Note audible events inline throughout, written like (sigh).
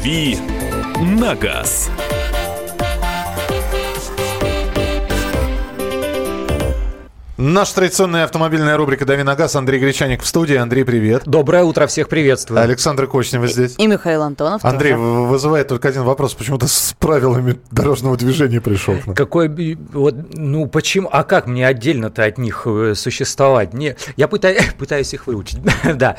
«Дави на газ». Наша традиционная автомобильная рубрика «Дави на газ». Андрей Гречаник в студии. Андрей, привет. Доброе утро, всех приветствую. Александр Кочнева здесь. И Михаил Антонов Андрей, тоже. вызывает только один вопрос. Почему ты с правилами дорожного движения пришел? Какой, вот, ну почему, а как мне отдельно-то от них э, существовать? Не, я пытаюсь, (laughs) пытаюсь их выучить, (laughs) да.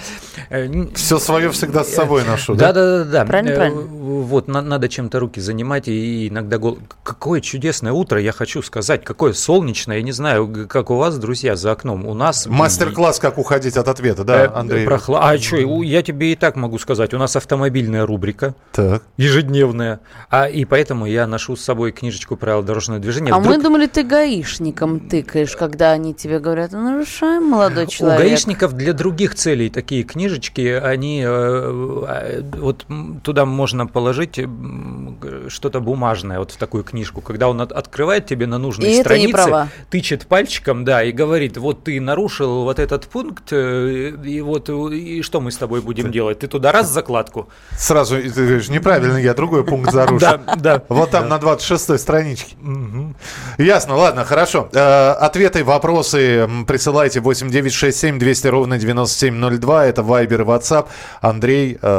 Э, Все свое всегда с собой ношу, Да, да? да, да, да. Правильно, Э, правильно. Вот, на- надо чем-то руки занимать и иногда гол... Какое чудесное утро, я хочу сказать, какое солнечное, я не знаю, как у вас, друзья, за окном. У нас... Мастер-класс, как уходить от ответа, э, да, Андрей? прохла- А что, я тебе и так могу сказать, у нас автомобильная рубрика. Так. ежедневная. А, и поэтому я ношу с собой книжечку правил дорожного движения. А Вдруг мы думали, ты гаишником тыкаешь, когда они тебе говорят, нарушаем, молодой человек. У гаишников для других целей такие книжечки, они э, э, вот туда можно положить что-то бумажное вот в такую книжку, когда он от- открывает тебе на нужной И это не странице, права. тычет пальчиком, да, и говорит, вот ты нарушил вот этот пункт, э, и вот э, и что мы с тобой будем делать? Ты туда раз закладку, Сразу ты говоришь, неправильно я другой пункт (laughs) зарушил. да, да. Вот там на 26-й страничке. Ясно, ладно, хорошо. Э, Ответы, вопросы присылайте 8967 200 ровно 9702. Это Вайбер и WhatsApp. Андрей... (laughs)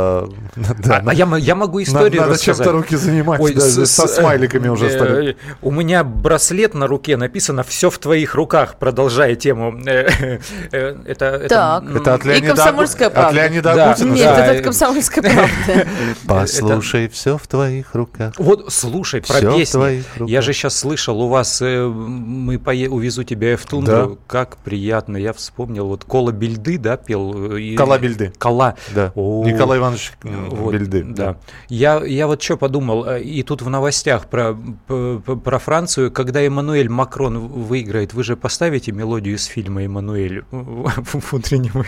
А, а я, мо- я могу историю Надо чем-то руки занимать. Со смайликами уже стали. У меня браслет на руке написано «Все в твоих руках», продолжая тему. Э, (laughs) э, Это, это, Так. Это от И Леонида, «Комсомольская Агу- от правда». Леонида Да. Агутина? Нет, Да, это от комсомольской правды. (laughs) Послушай, все в твоих руках. Вот, слушай, про песни. твоих руках. Я же сейчас слышал, у вас э, мы пое- увезу тебя в тундру. Да. Как приятно. Я вспомнил, вот Кола Бельды, да, пел. и- Кола Бельды. Кола. Да. О, Николай Иванович Бельды. Да. Я, я вот что подумал, и тут в новостях про, Францию, когда Эммануэль Макрон выиграет, вы же поставите мелодию из фильма «Эммануэль» в утреннем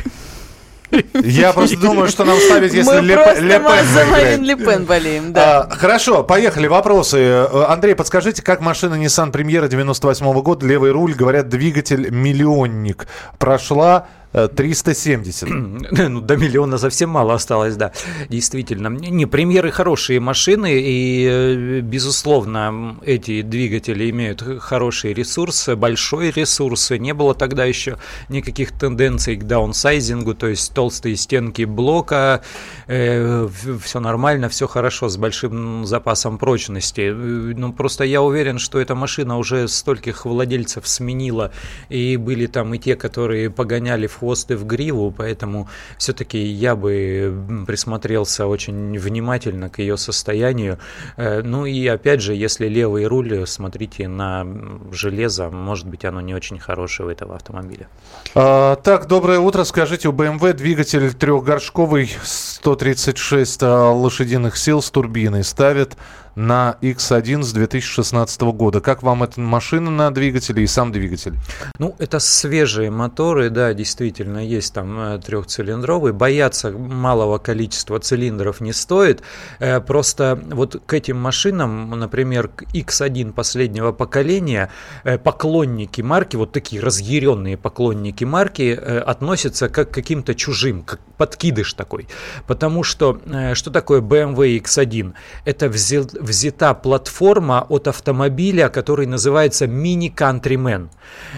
Я просто думаю, что нам ставить, если Мы Ле просто Ле Пен за выиграет. Марин Ле Пен болеем, да. А, хорошо, поехали, вопросы. Э, Андрей, подскажите, как машина Nissan Премьера 98 года, левый руль, говорят, двигатель миллионник, прошла 370. (clears throat) Ну, до миллиона совсем мало осталось, да, действительно. Не, премьеры хорошие машины, и, э, безусловно, эти двигатели имеют хороший ресурс, большой ресурс. Не было тогда еще никаких тенденций к даунсайзингу, то есть толстые стенки блока, все нормально, все хорошо, с большим запасом прочности. Э, Ну, просто я уверен, что эта машина уже стольких владельцев сменила, и были там и те, которые погоняли в хвост и в гриву, поэтому все-таки я бы присмотрелся очень внимательно к ее состоянию. Э, Ну и опять же, если левый руль, смотрите на железо, может быть, оно не очень хорошее у этого автомобиля. А, так, доброе утро. Скажите, у BMW двигатель трехгоршковый 136 а, лошадиных сил с турбиной ставят на X1 с 2016 года. Как вам эта машина на двигателе и сам двигатель? Ну, это свежие моторы, да, действительно, есть там э, трехцилиндровые. Бояться малого количества цилиндров не стоит. Э, Просто вот к этим машинам, например, к X1 последнего поколения, э, поклонники марки, вот такие разъяренные поклонники марки, относятся как к каким-то чужим, как подкидыш такой. Потому что, что такое BMW X1? Это взя- взята платформа от автомобиля, который называется Mini Countryman.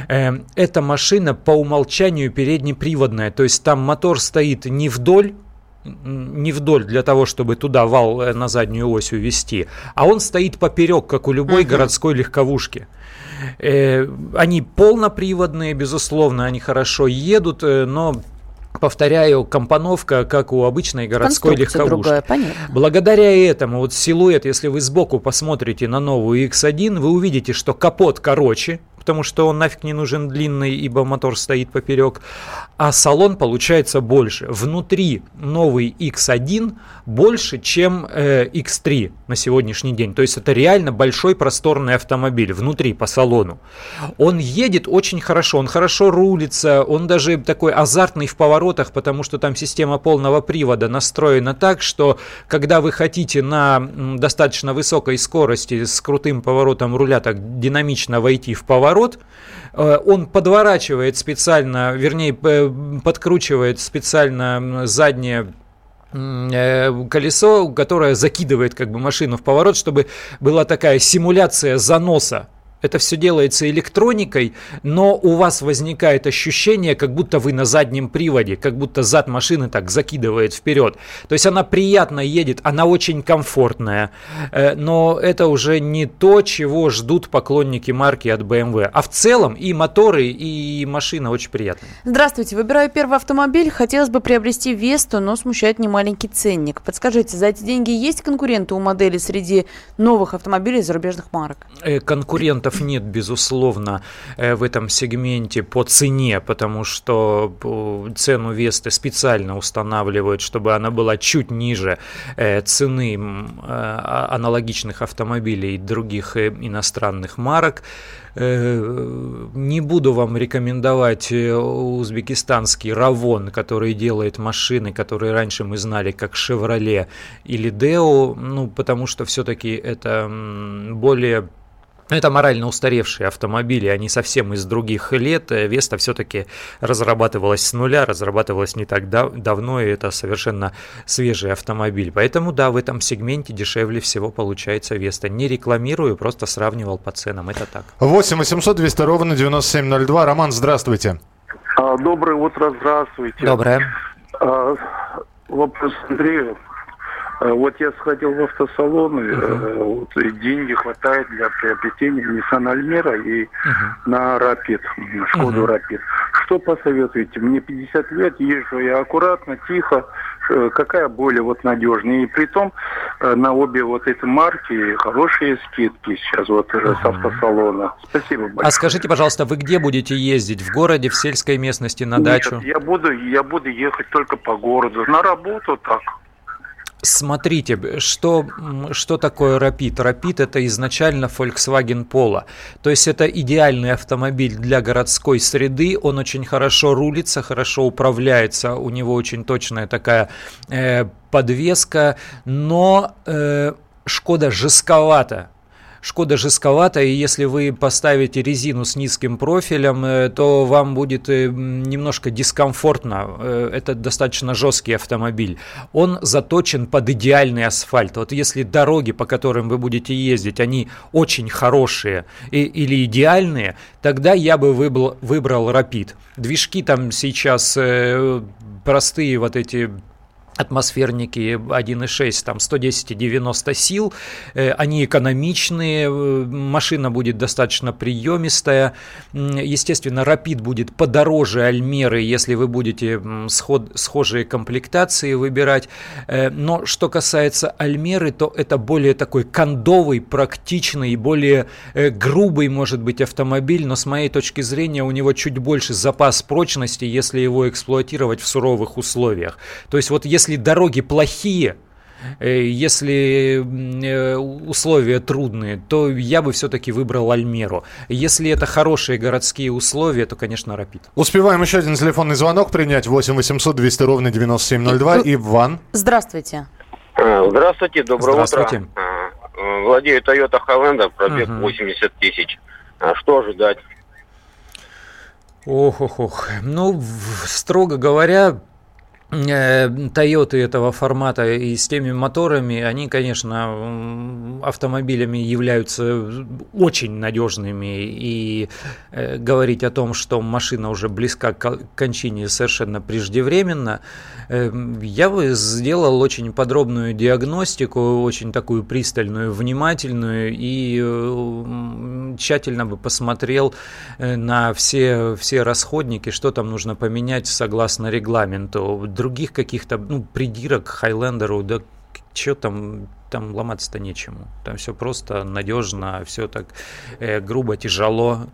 Э, Эта машина по умолчанию переднеприводная, то есть там мотор стоит не вдоль, не вдоль для того, чтобы туда вал э, на заднюю ось увести, а он стоит поперек, как у любой городской легковушки. Э, Они полноприводные, безусловно, они хорошо едут, э, но повторяю, компоновка, как у обычной городской легковушки. другая, понятно. Благодаря этому вот силуэт, если вы сбоку посмотрите на новую X1, вы увидите, что капот короче, потому что он нафиг не нужен длинный, ибо мотор стоит поперек, а салон получается больше. Внутри новый X1 больше, чем э, X3 на сегодняшний день. То есть это реально большой просторный автомобиль внутри по салону. Он едет очень хорошо, он хорошо рулится, он даже такой азартный в поворотах, потому что там система полного привода настроена так, что когда вы хотите на достаточно высокой скорости с крутым поворотом руля так динамично войти в поворот, э, он подворачивает специально, вернее, подкручивает специально заднее колесо, которое закидывает как бы машину в поворот, чтобы была такая симуляция заноса это все делается электроникой, но у вас возникает ощущение, как будто вы на заднем приводе, как будто зад машины так закидывает вперед. То есть она приятно едет, она очень комфортная, э, но это уже не то, чего ждут поклонники марки от BMW. А в целом и моторы, и машина очень приятные. Здравствуйте, выбираю первый автомобиль, хотелось бы приобрести Весту, но смущает немаленький ценник. Подскажите, за эти деньги есть конкуренты у модели среди новых автомобилей зарубежных марок? Э, конкурент конкурентов нет, безусловно, э, в этом сегменте по цене, потому что э, цену Весты специально устанавливают, чтобы она была чуть ниже э, цены аналогичных автомобилей других иностранных марок. Не буду вам рекомендовать узбекистанский Равон, который делает машины, которые раньше мы знали как Шевроле или Део, ну, потому что все-таки это более это морально устаревшие автомобили, они совсем из других лет. Веста все-таки разрабатывалась с нуля, разрабатывалась не так дав- давно, и это совершенно свежий автомобиль. Поэтому, да, в этом сегменте дешевле всего получается Веста. Не рекламирую, просто сравнивал по ценам, это так. 8 800 200 ровно 9702. Роман, здравствуйте. А, доброе утро, здравствуйте. Доброе. А, вопрос Андрею. Э, вот я сходил в автосалон, uh-huh. вот, и деньги хватает для приобретения Nissan Almera и uh-huh. на Rapid, Шкоду uh-huh. Rapid. Что посоветуете? Мне 50 лет, езжу я аккуратно, тихо. Э, какая более вот надежная? И при том на обе вот эти марки хорошие скидки сейчас вот uh-huh. с автосалона. Спасибо большое. А скажите, пожалуйста, вы где будете ездить? В городе, в сельской местности, на Нет, дачу? я буду, я буду ехать только по городу. На работу так. Смотрите, что, что такое Rapid? Rapid это изначально Volkswagen Polo. То есть это идеальный автомобиль для городской среды. Он очень хорошо рулится, хорошо управляется. У него очень точная такая э, подвеска. Но э, Шкода жестковата Шкода жестковата, и если вы поставите резину с низким профилем, э, то вам будет э, немножко дискомфортно. Э, это достаточно жесткий автомобиль. Он заточен под идеальный асфальт. Вот если дороги, по которым вы будете ездить, они очень хорошие и, или идеальные, тогда я бы выбрал, выбрал Rapid. Движки там сейчас простые вот эти атмосферники 1.6, там 110 и 90 сил, э, они экономичные, э, машина будет достаточно приемистая, естественно, Rapid будет подороже Альмеры, если вы будете сход, схожие комплектации выбирать, э, но что касается Альмеры, то это более такой кондовый, практичный, более грубый, может быть, автомобиль, но с моей точки зрения у него чуть больше запас прочности, если его эксплуатировать в суровых условиях. То есть вот если если дороги плохие, э, если э, условия трудные, то я бы все-таки выбрал Альмеру. Если это хорошие городские условия, то, конечно, Рапид. Успеваем еще один телефонный звонок принять. 8 800 200 ровно 9702. Иван. Здравствуйте. А, здравствуйте, доброе Здравствуйте. утро. Владею Toyota Highlander, пробег угу. 80 тысяч. А что ожидать? Ох, ох, ох. Ну, строго говоря, Тойоты этого формата и с теми моторами, они, конечно, автомобилями являются очень надежными. И э, говорить о том, что машина уже близка к кончине совершенно преждевременно, э, я бы сделал очень подробную диагностику, очень такую пристальную, внимательную и э, тщательно бы посмотрел на все, все расходники, что там нужно поменять согласно регламенту других каких-то ну, придирок Хайлендеру, да что там, там ломаться-то нечему. Там все просто надежно, все так э, грубо, тяжело.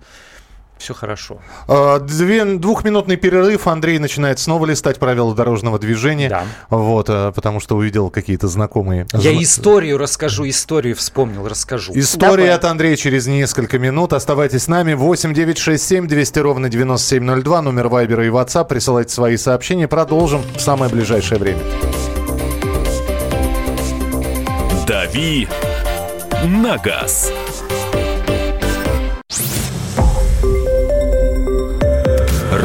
Все хорошо. А, две, двухминутный перерыв. Андрей начинает снова листать правила дорожного движения. Да. Вот, а, потому что увидел какие-то знакомые. Я историю расскажу, историю вспомнил, расскажу. История Давай. от Андрея через несколько минут. Оставайтесь с нами. 8 9 6 7 200 ровно 9702. Номер Вайбера и WhatsApp. Присылайте свои сообщения. Продолжим в самое ближайшее время. «Дави на газ».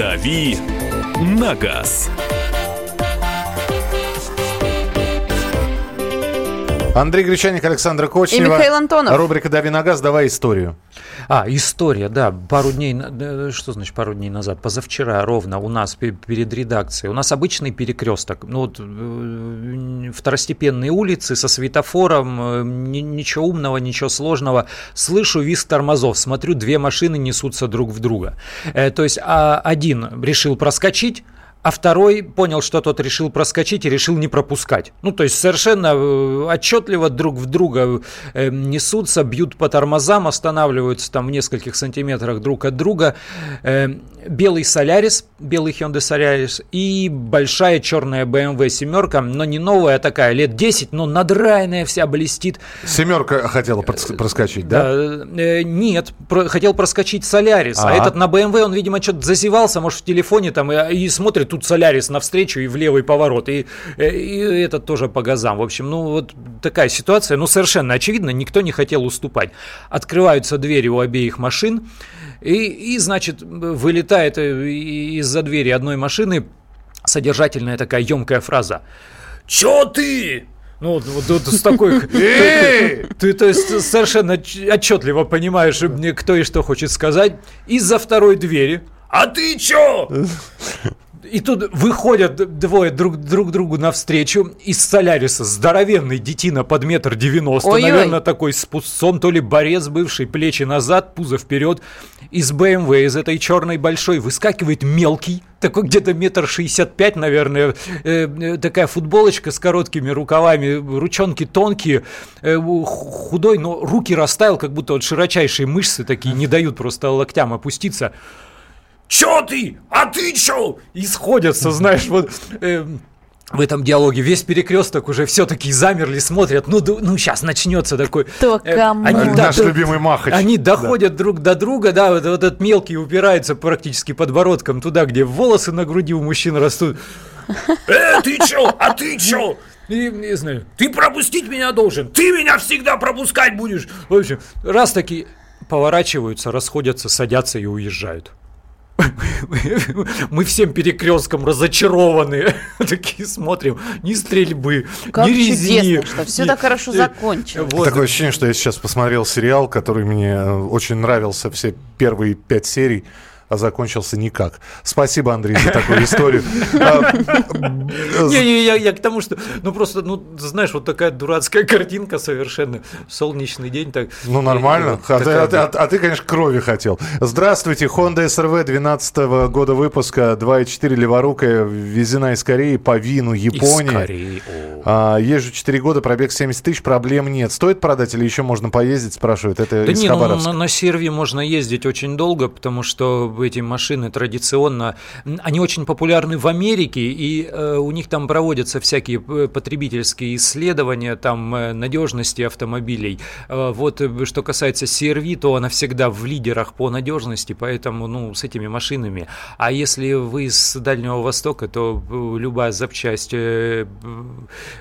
«Дави на газ». Андрей Гречаник, Александр Кочнева. И Михаил Антонов. Рубрика «Дави на газ», давай историю. А, история, да. Пару дней, э, что значит пару дней назад? Позавчера ровно у нас перед редакцией. У нас обычный перекресток. Ну, вот, э, второстепенные улицы со светофором. Э, ничего умного, ничего сложного. Слышу визг тормозов. Смотрю, две машины несутся друг в друга. То есть а один решил проскочить, а второй понял, что тот решил проскочить и решил не пропускать. Ну, то есть совершенно э, отчетливо друг в друга э, несутся, бьют по тормозам, останавливаются там в нескольких сантиметрах друг от друга. Э, белый Солярис, белый Hyundai Solaris и большая черная BMW семерка, но не новая, а такая, лет 10, но надраенная вся блестит. Семерка хотела проскочить, да? да? Нет, хотел проскочить Солярис, а, а этот на BMW, он, видимо, что-то зазевался, может, в телефоне там и, и смотрит тут Солярис навстречу и в левый поворот, и, э, и этот тоже по газам. В общем, ну вот такая ситуация, ну совершенно очевидно, никто не хотел уступать. Открываются двери у обеих машин, и, и значит, вылетает э, из-за двери одной машины содержательная такая емкая фраза. «Чё ты?» Ну, вот, вот, вот с такой... (laughs) (laughs) Ты, то есть, совершенно отчетливо понимаешь, кто и что хочет сказать. Из-за второй двери. А ты чё? (laughs) И тут выходят двое друг, друг другу навстречу из Соляриса. Здоровенный детина под метр девяносто. Наверное, такой с пусцом, то ли борец бывший, плечи назад, пузо вперед. Из БМВ, из этой черной большой, выскакивает мелкий, такой где-то метр шестьдесят пять, наверное, э, э, такая футболочка с короткими рукавами, ручонки тонкие, э, худой, но руки расставил, как будто вот широчайшие мышцы такие не дают просто локтям опуститься. Чё ты? А ты чё? И сходятся, знаешь, вот... Э, в этом диалоге весь перекресток уже все-таки замерли, смотрят, ну, ну сейчас начнется такой. То э, они, Наш да, любимый Махач. Они доходят да. друг до друга, да, вот, вот этот мелкий упирается практически подбородком туда, где волосы на груди у мужчин растут. (laughs) Э, ты чё? А ты чё? И, не знаю, ты пропустить меня должен, ты меня всегда пропускать будешь. В общем, раз таки поворачиваются, расходятся, садятся и уезжают. (laughs) Мы всем перекрестком разочарованы. (laughs) Такие смотрим, ни стрельбы, как ни резни. чудесно, что все так хорошо закончилось. Вот. Такое ощущение, что я сейчас посмотрел сериал, который мне э, очень нравился, все первые пять серий а закончился никак. Спасибо, Андрей, за такую историю. (laughs) А, Не, я к тому, что, ну просто, ну знаешь, вот такая дурацкая картинка совершенно, солнечный день так. Ну нормально, а, а ты, конечно, крови хотел. Здравствуйте, Honda SRV 12 года выпуска, 2.4 леворукая, везена из Кореи по Вину, Японии. Езжу 4 года, пробег 70 тысяч, проблем нет. Стоит продать или еще можно поездить, спрашивают. Это да из не, ну, на, на серве можно ездить очень долго, потому что эти машины традиционно, они очень популярны в Америке, и э, у них там проводятся всякие э, потребительские исследования там э, надежности автомобилей. Э, вот что касается CRV, то она всегда в лидерах по надежности, поэтому ну с этими машинами. А если вы с Дальнего Востока, то любая запчасть э,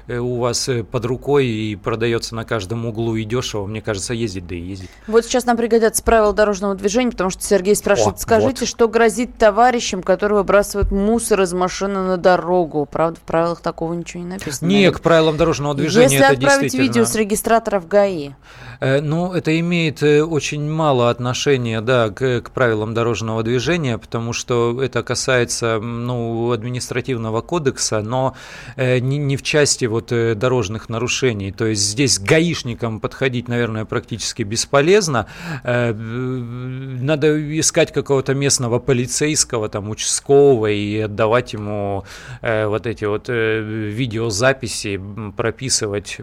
у вас под рукой и продается на каждом углу и дешево, мне кажется, ездить да и ездить. Вот сейчас нам пригодятся правила дорожного движения, потому что Сергей спрашивает, О, скажите, что грозит товарищам, которые выбрасывают мусор из машины на дорогу? Правда, в правилах такого ничего не написано. Нет, к правилам дорожного движения Если это отправить действительно... видео с регистраторов ГАИ? Э, ну, это имеет э, очень мало отношения, да, к, к правилам дорожного движения, потому что это касается, ну, административного кодекса, но э, не, не в части вот дорожных нарушений. То есть здесь гаишникам подходить, наверное, практически бесполезно. Надо искать какого-то местного полицейского, там, участкового и отдавать ему вот эти вот видеозаписи, прописывать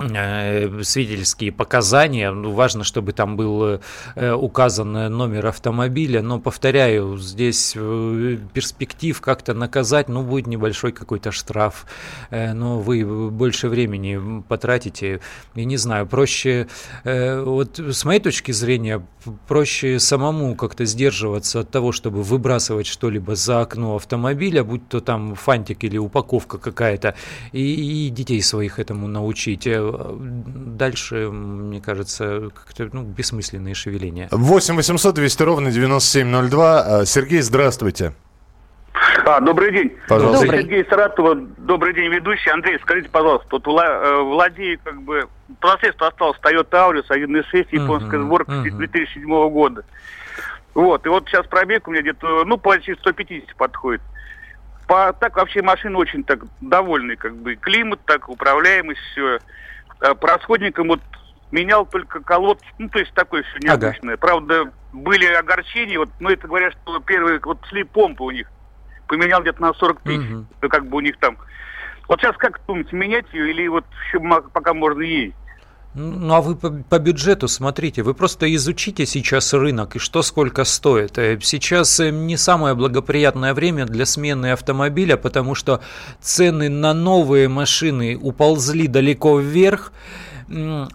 свидетельские показания. Ну, важно, чтобы там был э, указан номер автомобиля. Но, повторяю, здесь э, перспектив как-то наказать, ну, будет небольшой какой-то штраф. Но вы больше времени потратите. Я не знаю, проще, вот с моей точки зрения, проще самому как-то сдерживаться от того, чтобы выбрасывать что-либо за окно автомобиля, будь то там фантик или упаковка какая-то, и, и детей своих этому научить дальше, мне кажется, как-то ну, бессмысленные шевеления. 8 800 200 ровно 9702. А, Сергей, здравствуйте. А, добрый день. Пожалуйста. Добрый. Сергей Саратова, добрый день, ведущий. Андрей, скажите, пожалуйста, вот э, владею как бы, по наследству осталось Toyota Auris 1.6, японская uh-huh, сборка uh-huh. 2007 года. Вот, и вот сейчас пробег у меня где-то, ну, почти 150 подходит. По, так вообще машина очень так довольный, как бы, климат так, управляемость, все. А по расходникам вот менял только колодки, ну, то есть такое все необычное. Ага. Правда, были огорчения, вот, ну, это говорят, что первые, вот, шли помпы у них, поменял где-то на 40 тысяч, угу. как бы у них там. Вот сейчас как думаете, менять ее или вот еще пока можно ездить? Ну а вы по, по бюджету смотрите, вы просто изучите сейчас рынок и что сколько стоит. Э, сейчас э, не самое благоприятное время для смены автомобиля, потому что цены на новые машины уползли далеко вверх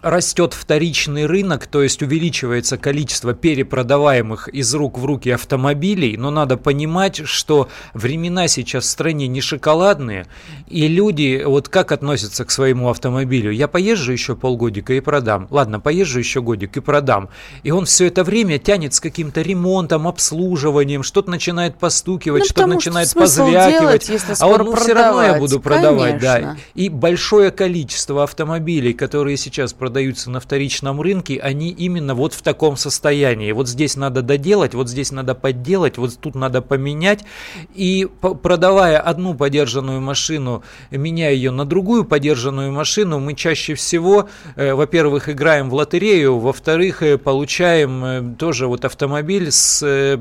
растет вторичный рынок, то есть увеличивается количество перепродаваемых из рук в руки автомобилей, но надо понимать, что времена сейчас в стране не шоколадные, и люди вот как относятся к своему автомобилю. Я поезжу еще полгодика и продам. Ладно, поезжу еще годик и продам. И он все это время тянет с каким-то ремонтом, обслуживанием, что-то начинает постукивать, ну, что-то начинает что позвякивать. Делать, а он ну, все равно я буду продавать, Конечно. да. И большое количество автомобилей, которые сейчас продаются на вторичном рынке, они именно вот в таком состоянии. Вот здесь надо доделать, вот здесь надо подделать, вот тут надо поменять. И продавая одну подержанную машину, меняя ее на другую подержанную машину, мы чаще всего, э, во-первых, играем в лотерею, во-вторых, э, получаем э, тоже вот автомобиль с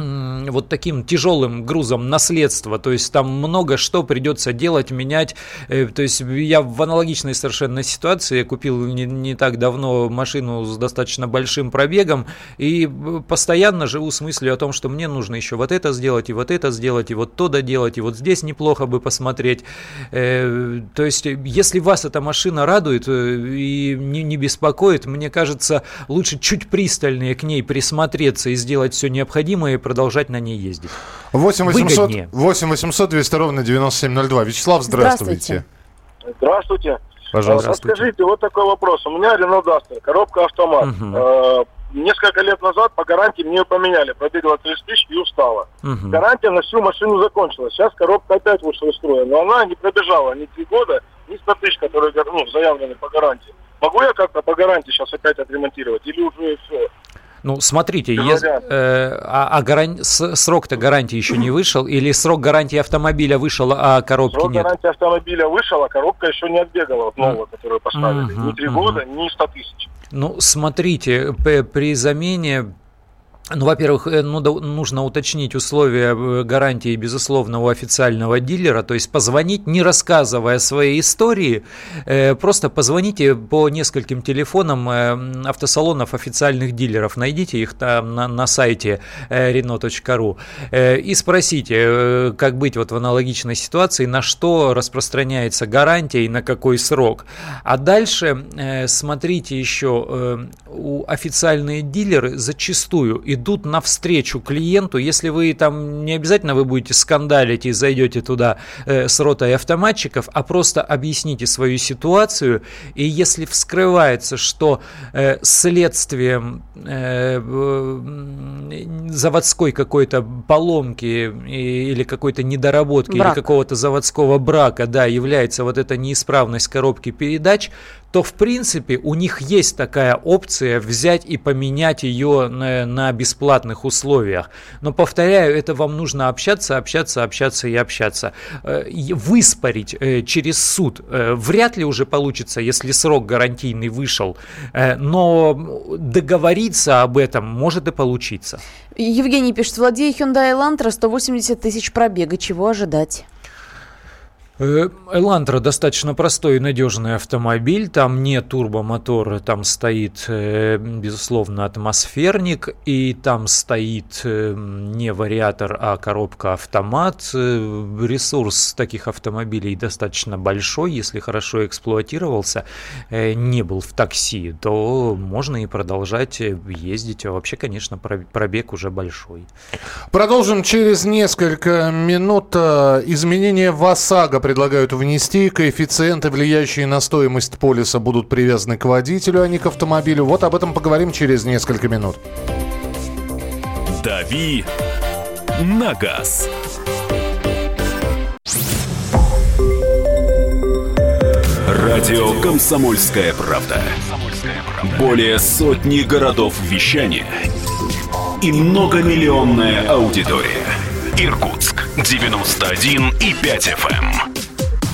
вот таким тяжелым грузом наследства, то есть там много что придется делать, менять, э, то есть я в аналогичной совершенно ситуации, я купил не, не так давно машину с достаточно большим пробегом и постоянно живу с мыслью о том, что мне нужно еще вот это сделать, и вот это сделать, и вот то доделать, и вот здесь неплохо бы посмотреть, э, то есть если вас эта машина радует э, и не, не беспокоит, мне кажется, лучше чуть пристальнее к ней присмотреться и сделать все необходимое, продолжать на ней ездить. 8 800, 8 800 200 ровно 9702. Вячеслав, здравствуйте. Здравствуйте. Пожалуйста. Скажите, вот такой вопрос. У меня Renault Duster, коробка автомат. Угу. Несколько лет назад по гарантии мне ее поменяли. Пробегала 30 тысяч и устала. Угу. Гарантия на всю машину закончилась. Сейчас коробка опять вышла из строя. Но она не пробежала ни 3 года, ни 100 тысяч, которые ну, заявлены по гарантии. Могу я как-то по гарантии сейчас опять отремонтировать? Или уже все? Ну, смотрите, ез, э, а, а гаран... срок-то гарантии еще не вышел, или срок гарантии автомобиля вышел, а коробки срок нет? Срок гарантии автомобиля вышел, а коробка еще не отбегала, вот новая, которую поставили. Mm-hmm. Ни три mm-hmm. года, ни 100 тысяч. Ну, смотрите, при замене ну, во-первых, э, ну, да, нужно уточнить условия э, гарантии безусловного официального дилера, то есть позвонить, не рассказывая своей истории, э, просто позвоните по нескольким телефонам э, автосалонов официальных дилеров, найдите их там на, на сайте э, renault.ru э, и спросите, э, как быть вот в аналогичной ситуации, на что распространяется гарантия и на какой срок. А дальше э, смотрите еще, э, у официальные дилеры зачастую идут идут навстречу клиенту, если вы там не обязательно вы будете скандалить и зайдете туда э, с ротой автоматчиков, а просто объясните свою ситуацию, и если вскрывается, что э, следствием э, заводской какой-то поломки или какой-то недоработки Брак. или какого-то заводского брака, да, является вот эта неисправность коробки передач, то в принципе у них есть такая опция взять и поменять ее на, на бесплатных условиях. Но повторяю, это вам нужно общаться, общаться, общаться и общаться. Э, выспорить э, через суд э, вряд ли уже получится, если срок гарантийный вышел, но договориться об этом может и получиться. Евгений пишет, владея Hyundai Elantra 180 тысяч пробега, чего ожидать? Элантра достаточно простой и надежный автомобиль, там не турбомотор, там стоит, э, безусловно, атмосферник, и там стоит э, не вариатор, а коробка автомат. Ресурс таких автомобилей достаточно большой, если хорошо эксплуатировался, не был в такси, то можно и продолжать ездить. А вообще, конечно, пробег уже большой. Продолжим через несколько минут. Изменения в ОСАГО предлагают внести. Коэффициенты, влияющие на стоимость полиса, будут привязаны к водителю, а не к автомобилю. Вот об этом поговорим через несколько минут. «Дави на газ». Радио «Комсомольская правда». Более сотни городов вещания и многомиллионная аудитория. Иркутск 91 и 5 FM.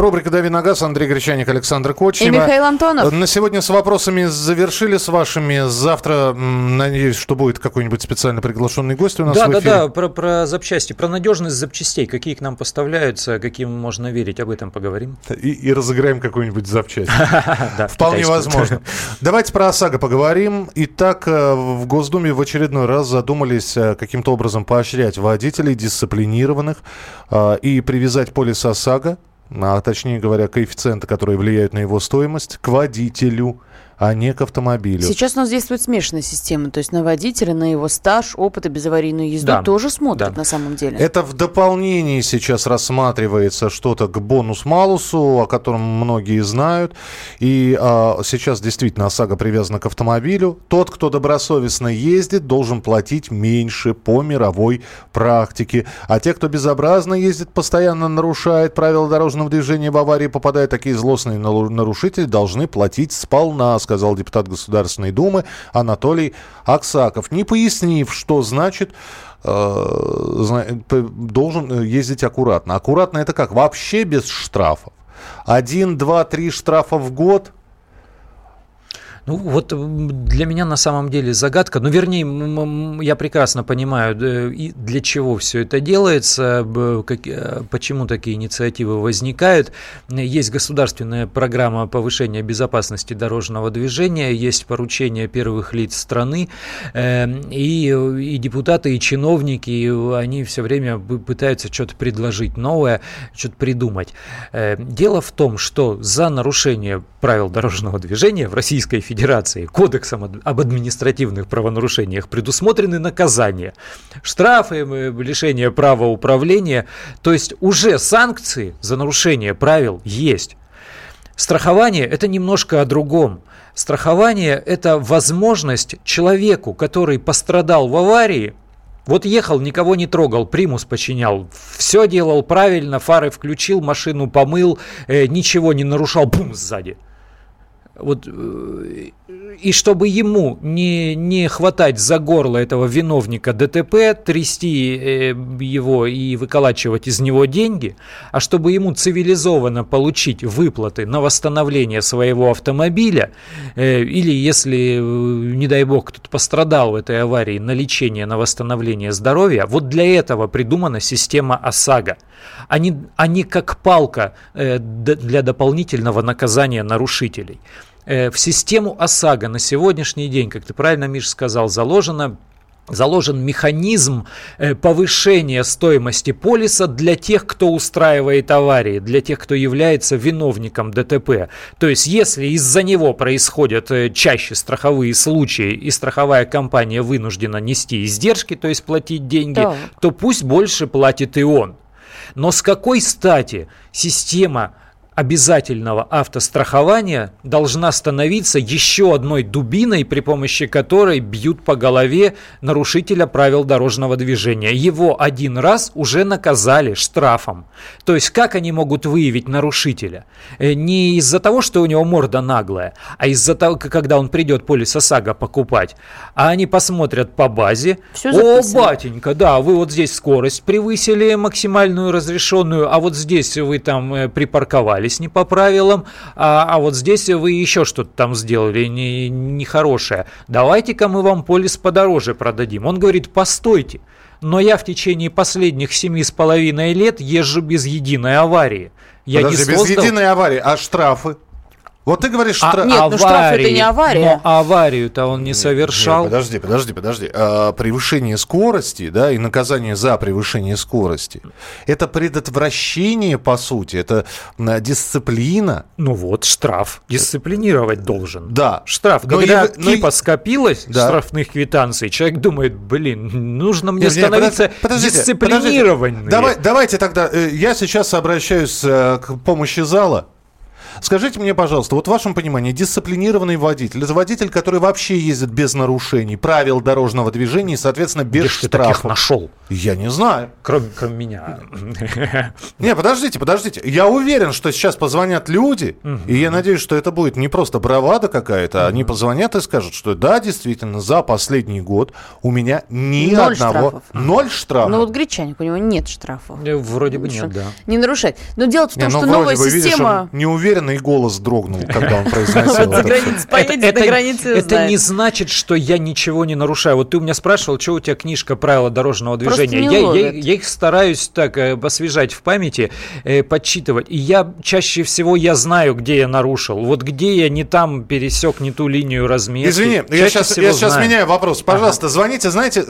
Рубрика «Дави на газ», Андрей Гречаник, Александр Кочнева. И Михаил Антонов. На сегодня с вопросами завершили, с вашими. Завтра, надеюсь, что будет какой-нибудь специально приглашенный гость у нас да, в эфире. Да, да, про, про запчасти, про надежность запчастей, какие к нам поставляются, каким можно верить, об этом поговорим. И, и разыграем какую-нибудь запчасть. (laughs) Вполне возможно. Давайте про ОСАГО поговорим. Итак, э, в Госдуме в очередной раз задумались э, каким-то образом поощрять водителей дисциплинированных э, и привязать полис ОСАГО а точнее говоря, коэффициенты, которые влияют на его стоимость, к водителю а не к автомобилю. Сейчас у нас действует смешанная система, то есть на водителя, на его стаж, опыт и безаварийную езду да. тоже смотрят да. на самом деле. Это в дополнении сейчас рассматривается что-то к бонус-малусу, о котором многие знают. И а, сейчас действительно ОСАГО привязана к автомобилю. Тот, кто добросовестно ездит, должен платить меньше по мировой практике. А те, кто безобразно ездит, постоянно нарушает правила дорожного движения, в аварии попадают, такие злостные нарушители должны платить сполна сказал депутат Государственной Думы Анатолий Аксаков, не пояснив, что значит э, должен ездить аккуратно. Аккуратно это как? Вообще без штрафов. Один, два, три штрафа в год – ну, вот для меня на самом деле загадка, ну, вернее, я прекрасно понимаю, для чего все это делается, э, почему такие инициативы возникают. Есть государственная программа повышения безопасности дорожного движения, есть поручения первых лиц страны, эм, и, и депутаты, и чиновники, они все время пытаются что-то предложить новое, что-то придумать. Э, дело в том, что за нарушение правил дорожного движения в Российской Федерации Федерации Кодексом об административных правонарушениях предусмотрены наказания, штрафы, лишение права управления, то есть уже санкции за нарушение правил есть. Страхование – это немножко о другом. Страхование – это возможность человеку, который пострадал в аварии, вот ехал, никого не трогал, примус починял, все делал правильно, фары включил, машину помыл, э, ничего не нарушал, бум, сзади – вот, э, и чтобы ему не, не хватать за горло этого виновника ДТП, трясти э, его и выколачивать из него деньги, а чтобы ему цивилизованно получить выплаты на восстановление своего автомобиля, э, или если, не дай бог, кто-то пострадал в этой аварии, на лечение, на восстановление здоровья, вот для этого придумана система ОСАГО. Они, они как палка для дополнительного наказания нарушителей. Э, в систему ОСАГО на сегодняшний день, как ты правильно, Миш, сказал, заложено заложен механизм э, повышения стоимости полиса для тех, кто устраивает аварии, для тех, кто является виновником ДТП. То есть, если из-за него происходят э, чаще страховые случаи, и страховая компания вынуждена нести издержки, то есть платить деньги, так. то пусть больше платит и он. Но с какой стати система обязательного автострахования должна становиться еще одной дубиной, при помощи которой бьют по голове нарушителя правил дорожного движения. Его один раз уже наказали штрафом. То есть как они могут выявить нарушителя? Э, не из-за того, что у него морда наглая, а из-за того, когда он придет полис ОСАГО покупать. А они посмотрят по базе. Все О, батенька, да, вы вот здесь скорость превысили максимальную разрешенную, а вот здесь вы там э, припарковали не по правилам, а, а вот здесь вы еще что-то там сделали нехорошее. Не, Давайте-ка мы вам полис подороже продадим. Он говорит, постойте, но я в течение последних семи с половиной лет езжу без единой аварии. Я Подожди, не создал... без единой аварии, а штрафы? Вот ты говоришь, а, штраф... Нет, аварии, ну штраф это не авария. Но аварию-то он не совершал. Нет, подожди, подожди, подожди. А, превышение скорости, да, и наказание за превышение скорости, это предотвращение, по сути, это дисциплина. Ну вот, штраф. Дисциплинировать должен. Да. Штраф. Но Когда и, но... типа скопилось да. штрафных квитанций, человек думает, блин, нужно мне нет, становиться дисциплинированным. Давай, давайте тогда, э, я сейчас обращаюсь э, к помощи зала. Скажите мне, пожалуйста, вот в вашем понимании, дисциплинированный водитель, это водитель, который вообще ездит без нарушений правил дорожного движения и, соответственно, без Где штрафов. таких нашел? Я не знаю. Кроме, кроме меня. (laughs) Не, подождите, подождите. Я уверен, что сейчас позвонят люди, и я надеюсь, что это будет не просто бравада какая-то, они позвонят и скажут, что да, действительно, за последний год у меня ни ноль одного... Штрафов. Ноль штрафов. Ну вот Гречаник, у него нет штрафов. Э, вроде бы нет, да. Не нарушать. Но дело в том, ну, что новая система... не уверен и голос дрогнул, когда он (laughs) произносил это. Это не значит, что я ничего не нарушаю. Вот ты у меня спрашивал, что у тебя книжка правила дорожного движения. Я их стараюсь так э, освежать в памяти, э, подсчитывать. И я чаще всего я знаю, где я нарушил. Вот где я не там пересек не ту линию разметки. Извини, я сейчас, я сейчас меняю вопрос. Пожалуйста, звоните, знаете,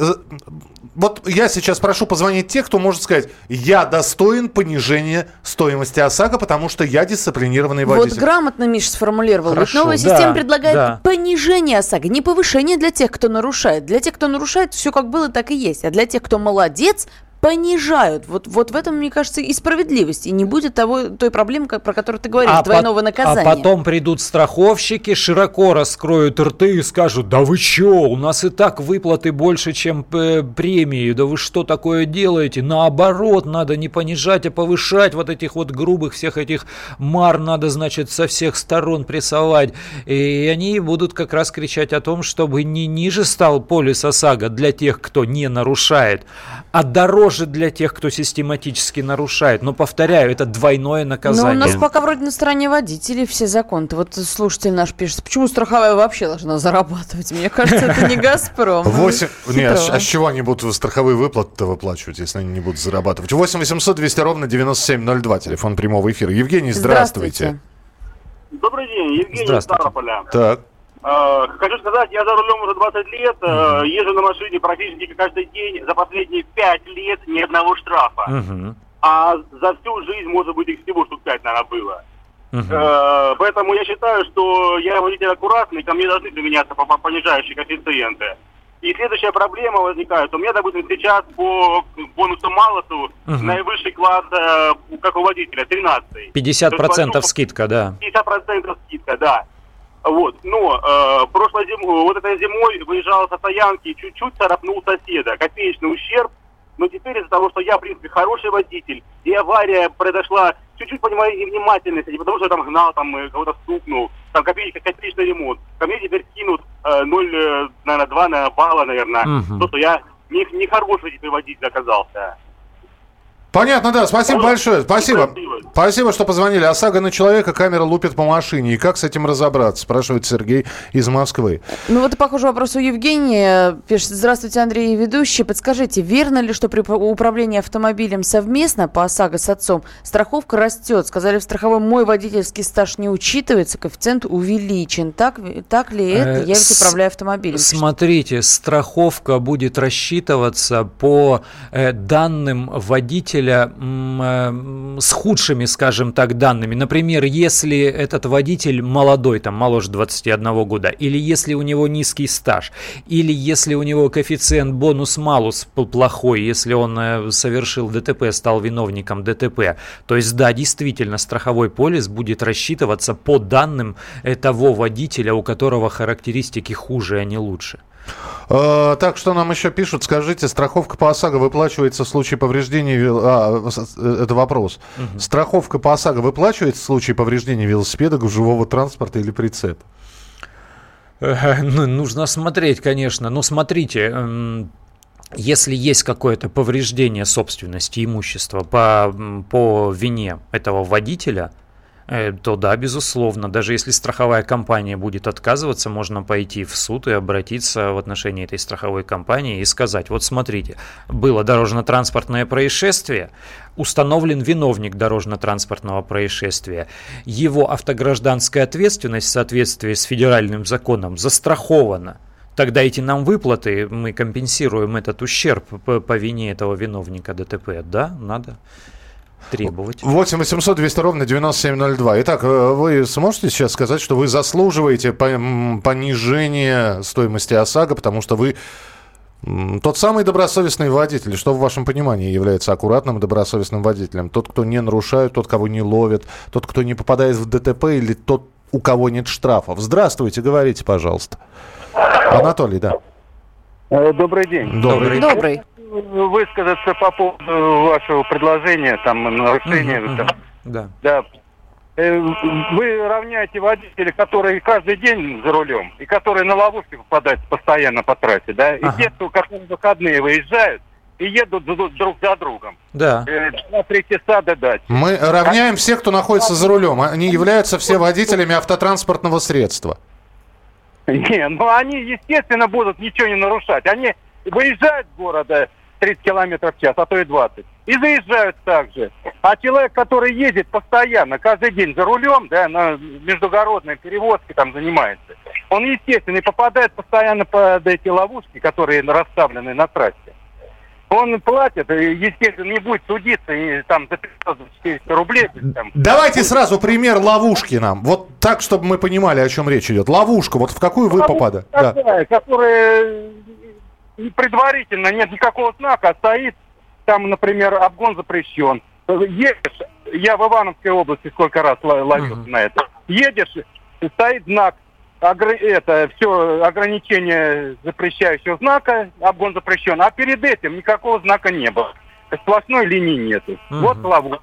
вот я сейчас прошу позвонить тех, кто может сказать, я достоин понижения стоимости ОСАГО, потому что я дисциплинированный водитель. Вот грамотно Миша сформулировал. Хорошо, новая да, система предлагает да. понижение ОСАГО, не повышение для тех, кто нарушает. Для тех, кто нарушает, все как было, так и есть. А для тех, кто молодец, понижают. Вот, вот в этом, мне кажется, и справедливость. И не будет того, той проблемы, как, про которую ты говоришь, а двойного по- наказания. А потом придут страховщики, широко раскроют рты и скажут, да вы что, у нас и так выплаты больше, чем э, премии, да вы что такое делаете? Наоборот, надо не понижать, а повышать вот этих вот грубых всех этих мар надо, значит, со всех сторон прессовать. И они будут как раз кричать о том, чтобы не ниже стал полис ОСАГО для тех, кто не нарушает, а дороже тоже для тех, кто систематически нарушает. Но, повторяю, это двойное наказание. Но у нас пока вроде на стороне водителей все законы. Вот слушатель наш пишет, почему страховая вообще должна зарабатывать? Мне кажется, это не «Газпром». (laughs) 8... Нет, а с чего они будут страховые выплаты выплачивать, если они не будут зарабатывать? 8 800 200 ровно 9702, телефон прямого эфира. Евгений, здравствуйте. Добрый день, Евгений Здравствуйте. Ставрополя. Так. Э, хочу сказать, я за рулем уже 20 лет, uh езжу на машине практически каждый день. За последние 5 лет ни одного штрафа. А за всю жизнь, может быть, их всего штук 5, наверное, было. Uh-huh. Поэтому я считаю, что я водитель аккуратный, ко мне должны применяться понижающие коэффициенты. И следующая проблема возникает. У меня, допустим, сейчас по бонусу малосу угу. наивысший класс, э, как у водителя, 13. 50% скидка, да. 50% скидка, да. Вот, но э, прошлой зимой, вот этой зимой выезжал со стоянки и чуть-чуть царапнул соседа. Копеечный ущерб. Но теперь из-за того, что я, в принципе, хороший водитель, и авария произошла чуть-чуть по моей невнимательности, не потому что я там гнал, там э, кого-то стукнул, там копеечный, копеечный ремонт. Ко мне теперь кинут э, 0, э, наверное, 2 на балла, наверное. Угу. То, что я не, не хороший теперь водитель оказался. Понятно, да. Спасибо большое. Спасибо. Спасибо, что позвонили. ОСАГО на человека, камера лупит по машине. И как с этим разобраться? Спрашивает Сергей из Москвы. Ну вот и похожий вопрос у Евгения. Пишет, здравствуйте, Андрей, ведущий. Подскажите, верно ли, что при управлении автомобилем совместно по ОСАГО с отцом страховка растет? Сказали, в страховой мой водительский стаж не учитывается, коэффициент увеличен. Так, так ли это? Э, Я ведь управляю автомобилем. Смотрите, страховка будет рассчитываться по э, данным водителя водителя э, с худшими, скажем так, данными. Например, если этот водитель молодой, там, моложе 21 года, или если у него низкий стаж, или если у него коэффициент бонус-малус плохой, если он э, совершил ДТП, стал виновником ДТП. То есть, да, действительно, страховой полис будет рассчитываться по данным того водителя, у которого характеристики хуже, а не лучше. Э, так, что нам еще пишут? Скажите, страховка по ОСАГО выплачивается в случае повреждения... А, э, это вопрос. Угу. Страховка по ОСАГО выплачивается в случае повреждения велосипеда, гужевого транспорта или прицепа? Ну, нужно смотреть, конечно. Но смотрите, эм, если есть какое-то повреждение собственности, имущества по, по вине этого водителя – Э, то да, безусловно, даже если страховая компания будет отказываться, можно пойти в суд и обратиться в отношении этой страховой компании и сказать, вот смотрите, было дорожно-транспортное происшествие, установлен виновник дорожно-транспортного происшествия, его автогражданская ответственность в соответствии с федеральным законом застрахована, тогда эти нам выплаты, мы компенсируем этот ущерб по, по вине этого виновника ДТП. Да, надо требовать. 8 800 200 ровно 9702. Итак, э, вы сможете сейчас сказать, что вы заслуживаете понижения стоимости ОСАГО, потому что вы тот самый добросовестный водитель, что в вашем понимании является аккуратным добросовестным водителем? Тот, кто не нарушает, тот, кого не ловит, тот, кто не попадает в ДТП или тот, у кого нет штрафов. Здравствуйте, говорите, пожалуйста. Анатолий, да. Э, добрый день. Добрый. Добрый высказаться по поводу вашего предложения, там, нарушения. Mm-hmm. Там, да. да. Э, вы равняете водителей, которые каждый день за рулем, и которые на ловушки попадают постоянно по трассе, да, ага. и те, кто как выходные выезжают, и едут друг за другом. Да. Э, два, три часа додать. Мы равняем всех, кто находится за рулем. Они являются все водителями автотранспортного средства. Не, ну они, естественно, будут ничего не нарушать. Они выезжают с города 30 километров в час, а то и 20. И заезжают также. А человек, который ездит постоянно, каждый день за рулем, да, на междугородной перевозке там занимается, он, естественно, и попадает постоянно под эти ловушки, которые расставлены на трассе. Он платит, естественно, не будет судиться и там за 500-400 рублей. Там. Давайте сразу пример ловушки нам. Вот так, чтобы мы понимали, о чем речь идет. Ловушка, вот в какую вы попадаете? Да. Которая предварительно нет никакого знака, а стоит там, например, обгон запрещен. Едешь, я в Ивановской области сколько раз ловил uh-huh. на это. Едешь, стоит знак, огр... это все ограничение запрещающего знака, обгон запрещен, а перед этим никакого знака не было. Сплошной линии нету. Uh-huh. Вот ловушка.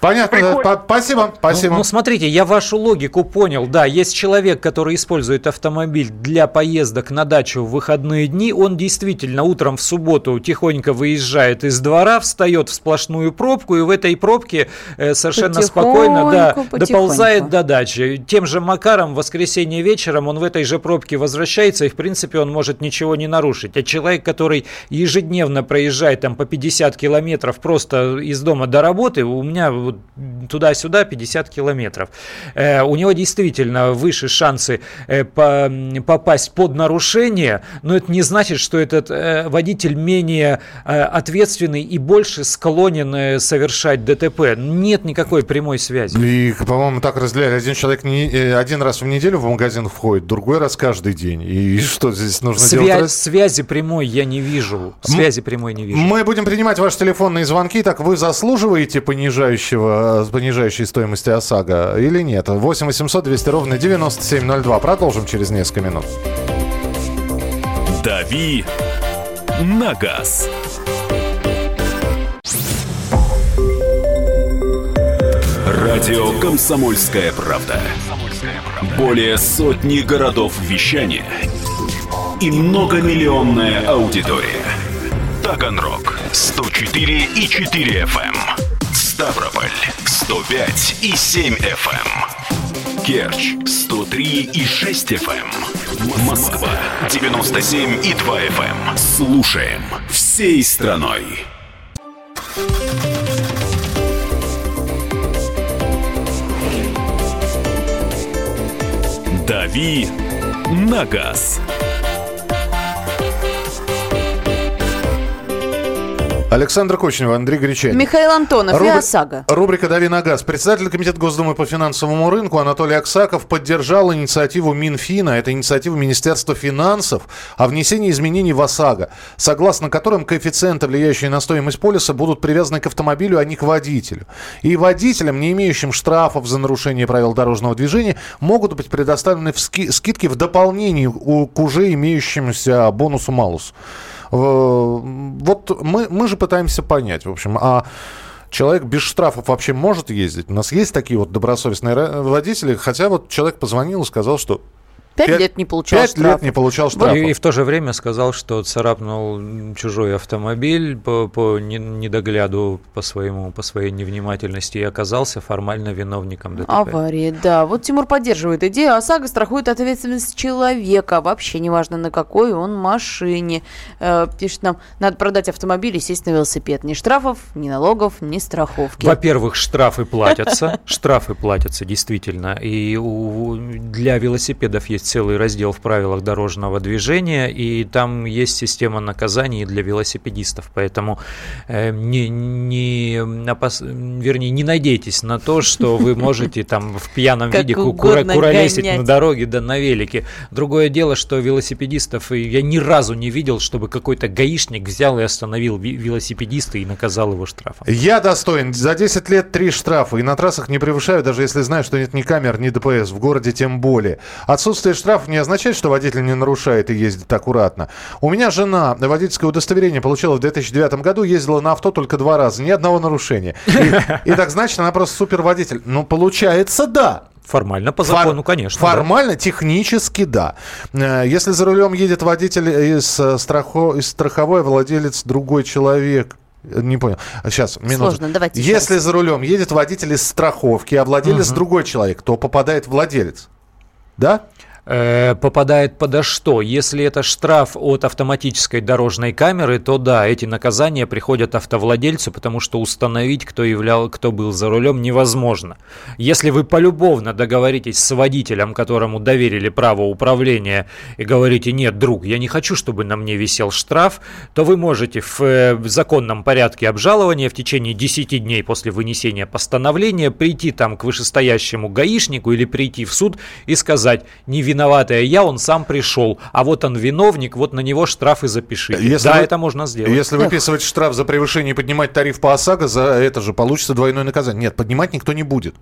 Понятно, Прикольно. спасибо, спасибо. Ну, ну, смотрите, я вашу логику понял. Да, есть человек, который использует автомобиль для поездок на дачу в выходные дни. Он действительно утром в субботу тихонько выезжает из двора, встает в сплошную пробку и в этой пробке э, совершенно спокойно да, доползает до дачи. Тем же Макаром в воскресенье вечером он в этой же пробке возвращается и, в принципе, он может ничего не нарушить. А человек, который ежедневно проезжает там по 50 километров просто из дома до работы, у меня вот туда-сюда 50 километров. Э, у него действительно выше шансы э, по, попасть под нарушение, но это не значит, что этот э, водитель менее э, ответственный и больше склонен э, совершать ДТП. Нет никакой прямой связи. И, по-моему, так разделяли. Один человек не, один раз в неделю в магазин входит, другой раз каждый день. И (laughs) что здесь нужно Свя- делать? Связи прямой я не вижу. Связи прямой не вижу. Мы будем принимать ваши телефонные звонки. Так вы заслуживаете понижающего понижающего, э, понижающей стоимости ОСАГО или нет? 8 800 200 ровно 9702. Продолжим через несколько минут. «Дави на газ». Радио «Комсомольская правда». Более сотни городов вещания и многомиллионная аудитория. Таганрог 104 и 4 FM. Ставрополь 105 и 7 FM. Керчь 103 и 6 FM. Эм. Москва 97 и 2 FM. Эм. Слушаем всей страной. Дави на газ. Александр Кочнев, Андрей Гречанин. Михаил Антонов Рубри... и ОСАГО. Рубрика «Дави на газ». Председатель Комитета Госдумы по финансовому рынку Анатолий Аксаков поддержал инициативу Минфина, это инициатива Министерства финансов, о внесении изменений в ОСАГО, согласно которым коэффициенты, влияющие на стоимость полиса, будут привязаны к автомобилю, а не к водителю. И водителям, не имеющим штрафов за нарушение правил дорожного движения, могут быть предоставлены скидки в дополнение к уже имеющемуся бонусу-малусу. Вот мы, мы же пытаемся понять, в общем, а человек без штрафов вообще может ездить? У нас есть такие вот добросовестные водители, хотя вот человек позвонил и сказал, что Пять лет не получал Пять лет не получал штрафа. И, и в то же время сказал, что царапнул чужой автомобиль по, по недогляду, по, своему, по своей невнимательности и оказался формально виновником ДТП. Аварии, да. Вот Тимур поддерживает идею. ОСАГО страхует ответственность человека. Вообще неважно, на какой он машине. Э, пишет нам, надо продать автомобиль и сесть на велосипед. Ни штрафов, ни налогов, ни страховки. Во-первых, штрафы платятся. Штрафы платятся, действительно. И для велосипедов есть целый раздел в правилах дорожного движения, и там есть система наказаний для велосипедистов. Поэтому э, не, не, опас... вернее, не надейтесь на то, что вы (laughs) можете там в пьяном виде куролесить на дороге, да на велике. Другое дело, что велосипедистов я ни разу не видел, чтобы какой-то гаишник взял и остановил велосипедиста и наказал его штрафом. Я достоин. За 10 лет три штрафа. И на трассах не превышаю, даже если знаю, что нет ни камер, ни ДПС. В городе тем более. Отсутствие штраф не означает, что водитель не нарушает и ездит аккуратно. У меня жена водительское удостоверение получила в 2009 году, ездила на авто только два раза, ни одного нарушения. И, и так значит, она просто суперводитель. Ну, получается, да. Формально, по закону, Фор- конечно. Формально, да. технически, да. Э, если за рулем едет водитель из, э, страхо- из страховой, владелец другой человек, не понял. Сейчас, минуту. Сложно, давайте Если сейчас. за рулем едет водитель из страховки, а владелец угу. другой человек, то попадает владелец. Да? Э, попадает подо что? Если это штраф от автоматической дорожной камеры, то да, эти наказания приходят автовладельцу, потому что установить, кто, являл, кто был за рулем, невозможно. Если вы полюбовно договоритесь с водителем, которому доверили право управления, и говорите, нет, друг, я не хочу, чтобы на мне висел штраф, то вы можете в, э, законном порядке обжалования в течение 10 дней после вынесения постановления прийти там к вышестоящему гаишнику или прийти в суд и сказать, не виноватая я, он сам пришел, а вот он виновник, вот на него штраф и запишите. Если да, вы, это можно сделать. Если выписывать штраф за превышение и поднимать тариф по ОСАГО, за это же получится двойное наказание. Нет, поднимать никто не будет.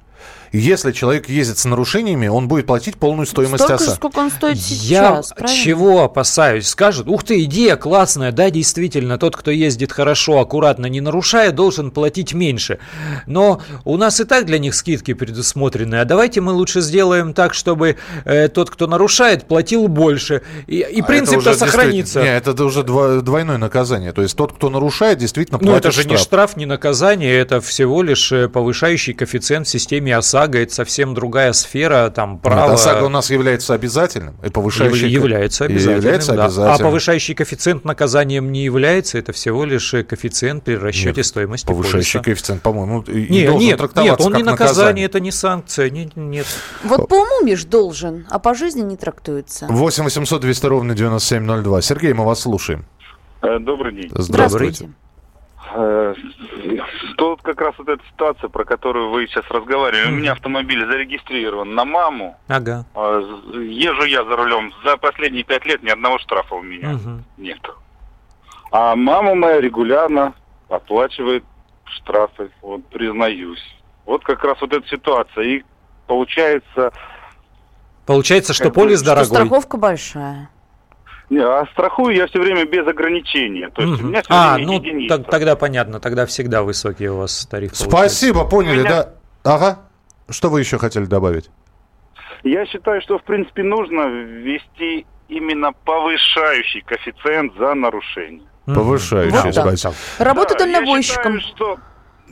Если человек ездит с нарушениями, он будет платить полную стоимость Столько ОСА. Же, сколько он стоит сейчас, Я правильно? чего опасаюсь? Скажут, ух ты, идея классная, да, действительно, тот, кто ездит хорошо, аккуратно, не нарушая, должен платить меньше. Но у нас и так для них скидки предусмотрены, а давайте мы лучше сделаем так, чтобы э, тот, кто нарушает, платил больше. И, и а принцип-то сохранится. Нет, это уже двойное наказание. То есть тот, кто нарушает, действительно платит Ну это же штраф. не штраф, не наказание, это всего лишь э, повышающий коэффициент в системе ОСАГО. Это совсем другая сфера, там, право... Нет, ОСАГО у нас является обязательным. И повышающий... Является обязательным, является да. обязательным. А повышающий коэффициент наказанием не является, это всего лишь э, коэффициент при расчете нет, стоимости Повышающий полиса. коэффициент, по-моему, не, нет, нет, нет, он не наказание, наказание, это не санкция, нет. нет. Вот по уму Миш должен, а по жизни не трактуется. 8 800 200 ровно 9702. Сергей, мы вас слушаем. Э, добрый день. Здравствуйте. Э, тут как раз вот эта ситуация, про которую вы сейчас разговаривали. У меня автомобиль зарегистрирован на маму. Ага. Э, езжу я за рулем. За последние пять лет ни одного штрафа у меня угу. нет. А мама моя регулярно оплачивает штрафы, вот признаюсь. Вот как раз вот эта ситуация. И получается Получается, что полис что дорогой. страховка большая. Не, а страхую я все время без ограничения. То есть угу. у меня все а, ну т- тогда понятно, тогда всегда высокий у вас тариф. Спасибо, поняли, меня... да. Ага. Что вы еще хотели добавить? Я считаю, что в принципе нужно ввести именно повышающий коэффициент за нарушение. Повышающий, вот спасибо. Работа да, дальнобойщиком. Я считаю, что...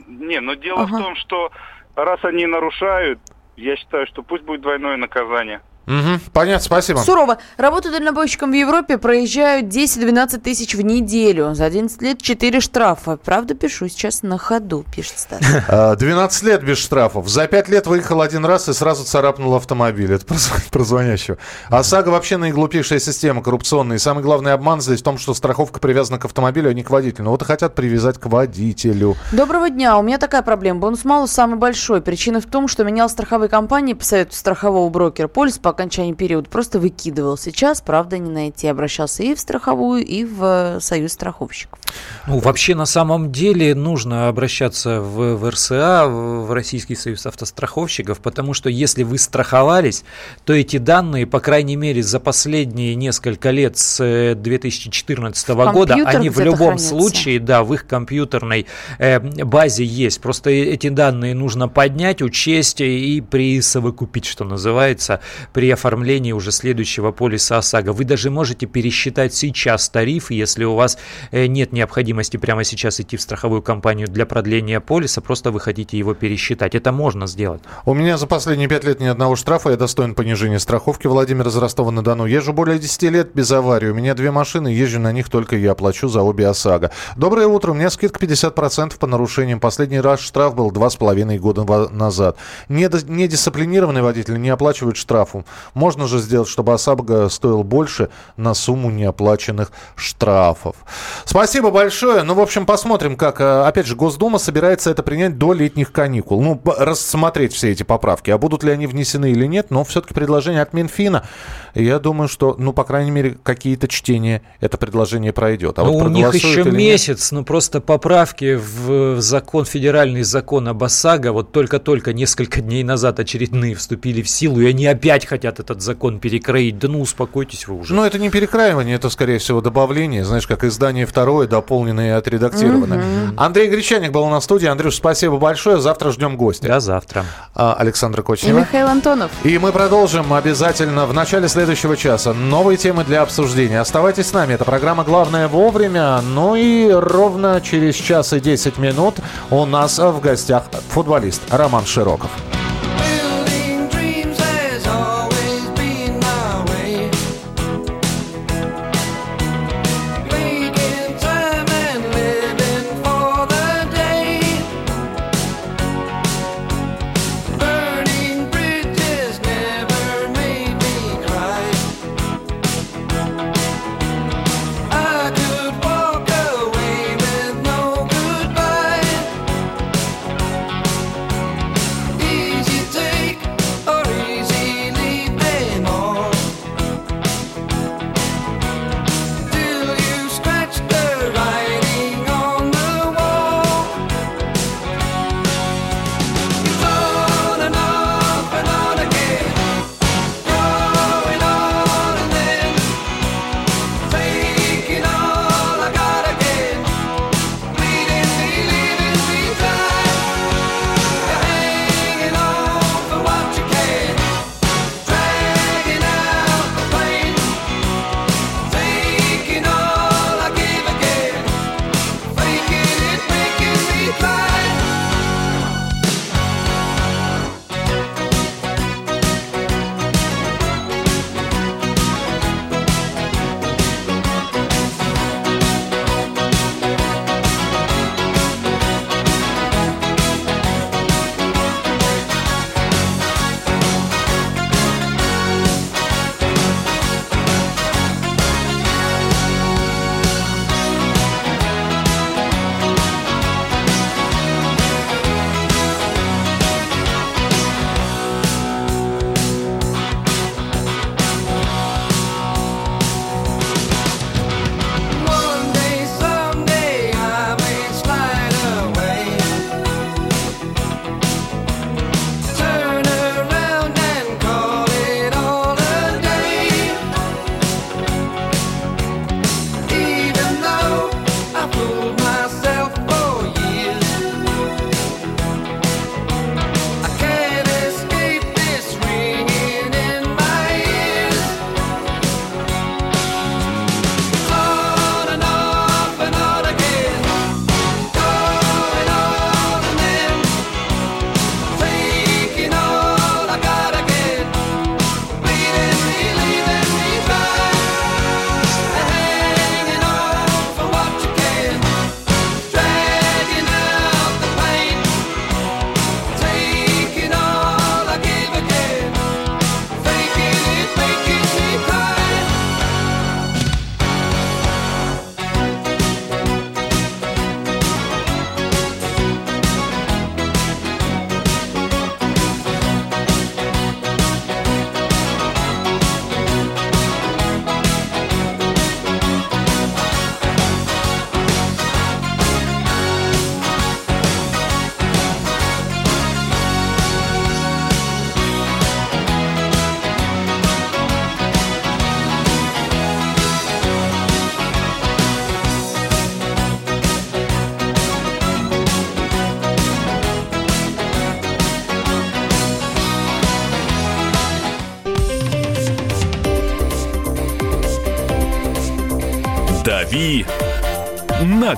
Не, но дело ага. в том, что раз они нарушают, я считаю, что пусть будет двойное наказание. Угу, понятно, спасибо. Сурово. Работаю дальнобойщиком в Европе, проезжаю 10-12 тысяч в неделю. За 11 лет 4 штрафа. Правда, пишу сейчас на ходу, пишет Стас. (laughs) 12 лет без штрафов. За 5 лет выехал один раз и сразу царапнул автомобиль. Это про, (laughs) про звонящего. ОСАГО вообще наиглупейшая система коррупционная. И самый главный обман здесь в том, что страховка привязана к автомобилю, а не к водителю. Ну вот и хотят привязать к водителю. Доброго дня. У меня такая проблема. Бонус малус самый большой. Причина в том, что менял страховые компании по совету страхового брокера. Полис по окончании периода просто выкидывал. Сейчас, правда, не найти. Обращался и в страховую, и в э, союз страховщиков. Ну, вообще, на самом деле, нужно обращаться в, в РСА, в Российский союз автостраховщиков, потому что если вы страховались, то эти данные, по крайней мере, за последние несколько лет с 2014 э, года, они в любом хранятся. случае, да, в их компьютерной э, базе есть. Просто эти данные нужно поднять, учесть и присовокупить, что называется, при оформлении уже следующего полиса ОСАГО. Вы даже можете пересчитать сейчас тариф, если у вас э, нет необходимости прямо сейчас идти в страховую компанию для продления полиса, просто вы хотите его пересчитать. Это можно сделать. У меня за последние пять лет ни одного штрафа, я достоин понижения страховки. Владимир из Ростова-на-Дону. Езжу более 10 лет без аварии. У меня две машины, езжу на них только я плачу за обе ОСАГО. Доброе утро. У меня скидка 50% по нарушениям. Последний раз штраф был два с половиной года назад. Недисциплинированный водитель не оплачивает штрафу. Можно же сделать, чтобы ОСАГО стоил больше на сумму неоплаченных штрафов. Спасибо большое. Ну, в общем, посмотрим, как, э, опять же, Госдума собирается это принять до летних каникул. Ну, рассмотреть все эти поправки. А будут ли они внесены или нет, но все-таки предложение от Минфина. Я думаю, что, ну, по крайней мере, какие-то чтения это предложение пройдет. А ну, вот у них еще месяц, нет? ну, просто поправки в закон, федеральный закон об ОСАГО, вот только-только несколько дней назад очередные вступили в силу, и они опять хотят этот закон перекроить. Да ну, успокойтесь вы уже. Ну, это не перекраивание, это, скорее всего, добавление. Знаешь, как издание второе, дополненное и отредактированное. Угу. Андрей Гречаник был на студии. Андрюш, спасибо большое. Завтра ждем гостя. До завтра. А, Александра Кочнева. И Михаил Антонов. И мы продолжим обязательно в начале следующего часа. Новые темы для обсуждения. Оставайтесь с нами. Это программа «Главное вовремя». Ну и ровно через час и 10 минут у нас в гостях футболист Роман Широков.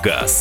На газ».